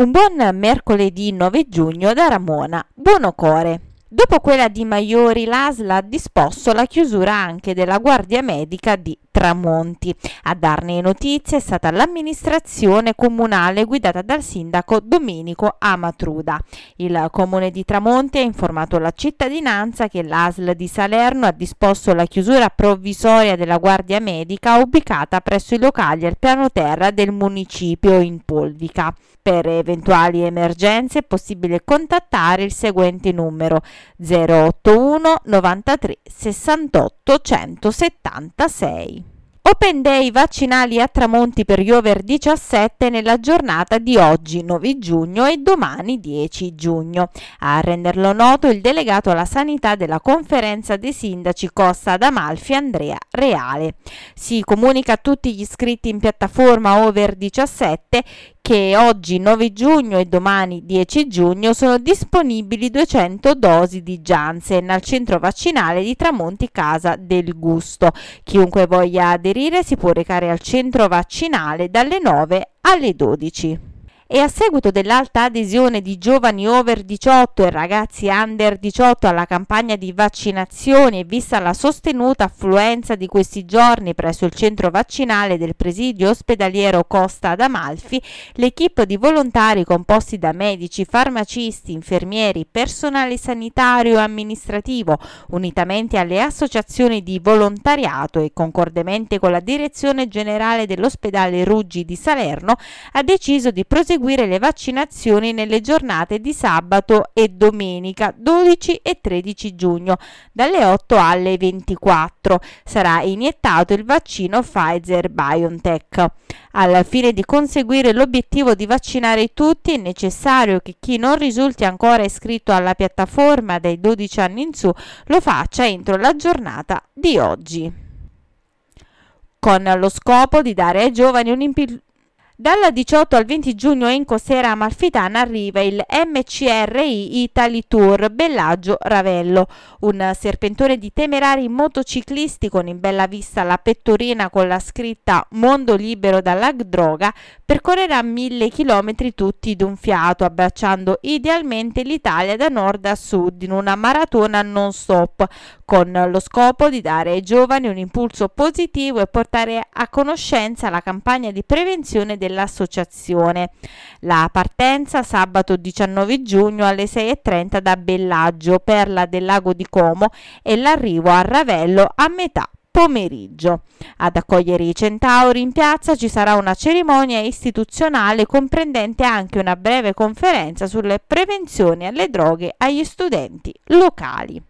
Un buon mercoledì 9 giugno da Ramona Buonocore. Dopo quella di Maiori, l'ASL ha disposto la chiusura anche della Guardia Medica di Tramonti. A darne notizie è stata l'amministrazione comunale guidata dal sindaco Domenico Amatruda. Il comune di Tramonti ha informato la cittadinanza che l'ASL di Salerno ha disposto la chiusura provvisoria della Guardia Medica ubicata presso i locali al piano terra del municipio in Polvica. Per eventuali emergenze è possibile contattare il seguente numero 081 93 68 176. Open Day vaccinali a Tramonti per gli over 17 nella giornata di oggi 9 giugno e domani 10 giugno. A renderlo noto il delegato alla sanità della conferenza dei sindaci Costa d'Amalfi Andrea Reale. Si comunica a tutti gli iscritti in piattaforma over 17 che oggi 9 giugno e domani 10 giugno sono disponibili 200 dosi di Janssen al centro vaccinale di Tramonti Casa del Gusto. Chiunque voglia aderire si può recare al centro vaccinale dalle 9 alle 12 e a seguito dell'alta adesione di giovani over 18 e ragazzi under 18 alla campagna di vaccinazioni e vista la sostenuta affluenza di questi giorni presso il centro vaccinale del presidio ospedaliero Costa d'Amalfi, l'equipe di volontari composti da medici, farmacisti, infermieri, personale sanitario e amministrativo, unitamente alle associazioni di volontariato e concordemente con la direzione generale dell'ospedale Ruggi di Salerno, ha deciso di proseguire seguire le vaccinazioni nelle giornate di sabato e domenica 12 e 13 giugno dalle 8 alle 24. Sarà iniettato il vaccino Pfizer BioNTech. Al fine di conseguire l'obiettivo di vaccinare tutti è necessario che chi non risulti ancora iscritto alla piattaforma dai 12 anni in su lo faccia entro la giornata di oggi con lo scopo di dare ai giovani dal 18 al 20 giugno in costiera amalfitana arriva il MCRI Italy Tour Bellagio Ravello, un serpentone di temerari motociclisti con in bella vista la pettorina con la scritta Mondo libero dalla droga, percorrerà mille chilometri tutti d'un fiato, abbracciando idealmente l'Italia da nord a sud in una maratona non stop, con lo scopo di dare ai giovani un impulso positivo e portare a conoscenza la campagna di prevenzione del dell'associazione. La partenza sabato 19 giugno alle 6.30 da Bellaggio, Perla del Lago di Como e l'arrivo a Ravello a metà pomeriggio. Ad accogliere i centauri in piazza ci sarà una cerimonia istituzionale comprendente anche una breve conferenza sulle prevenzioni alle droghe agli studenti locali.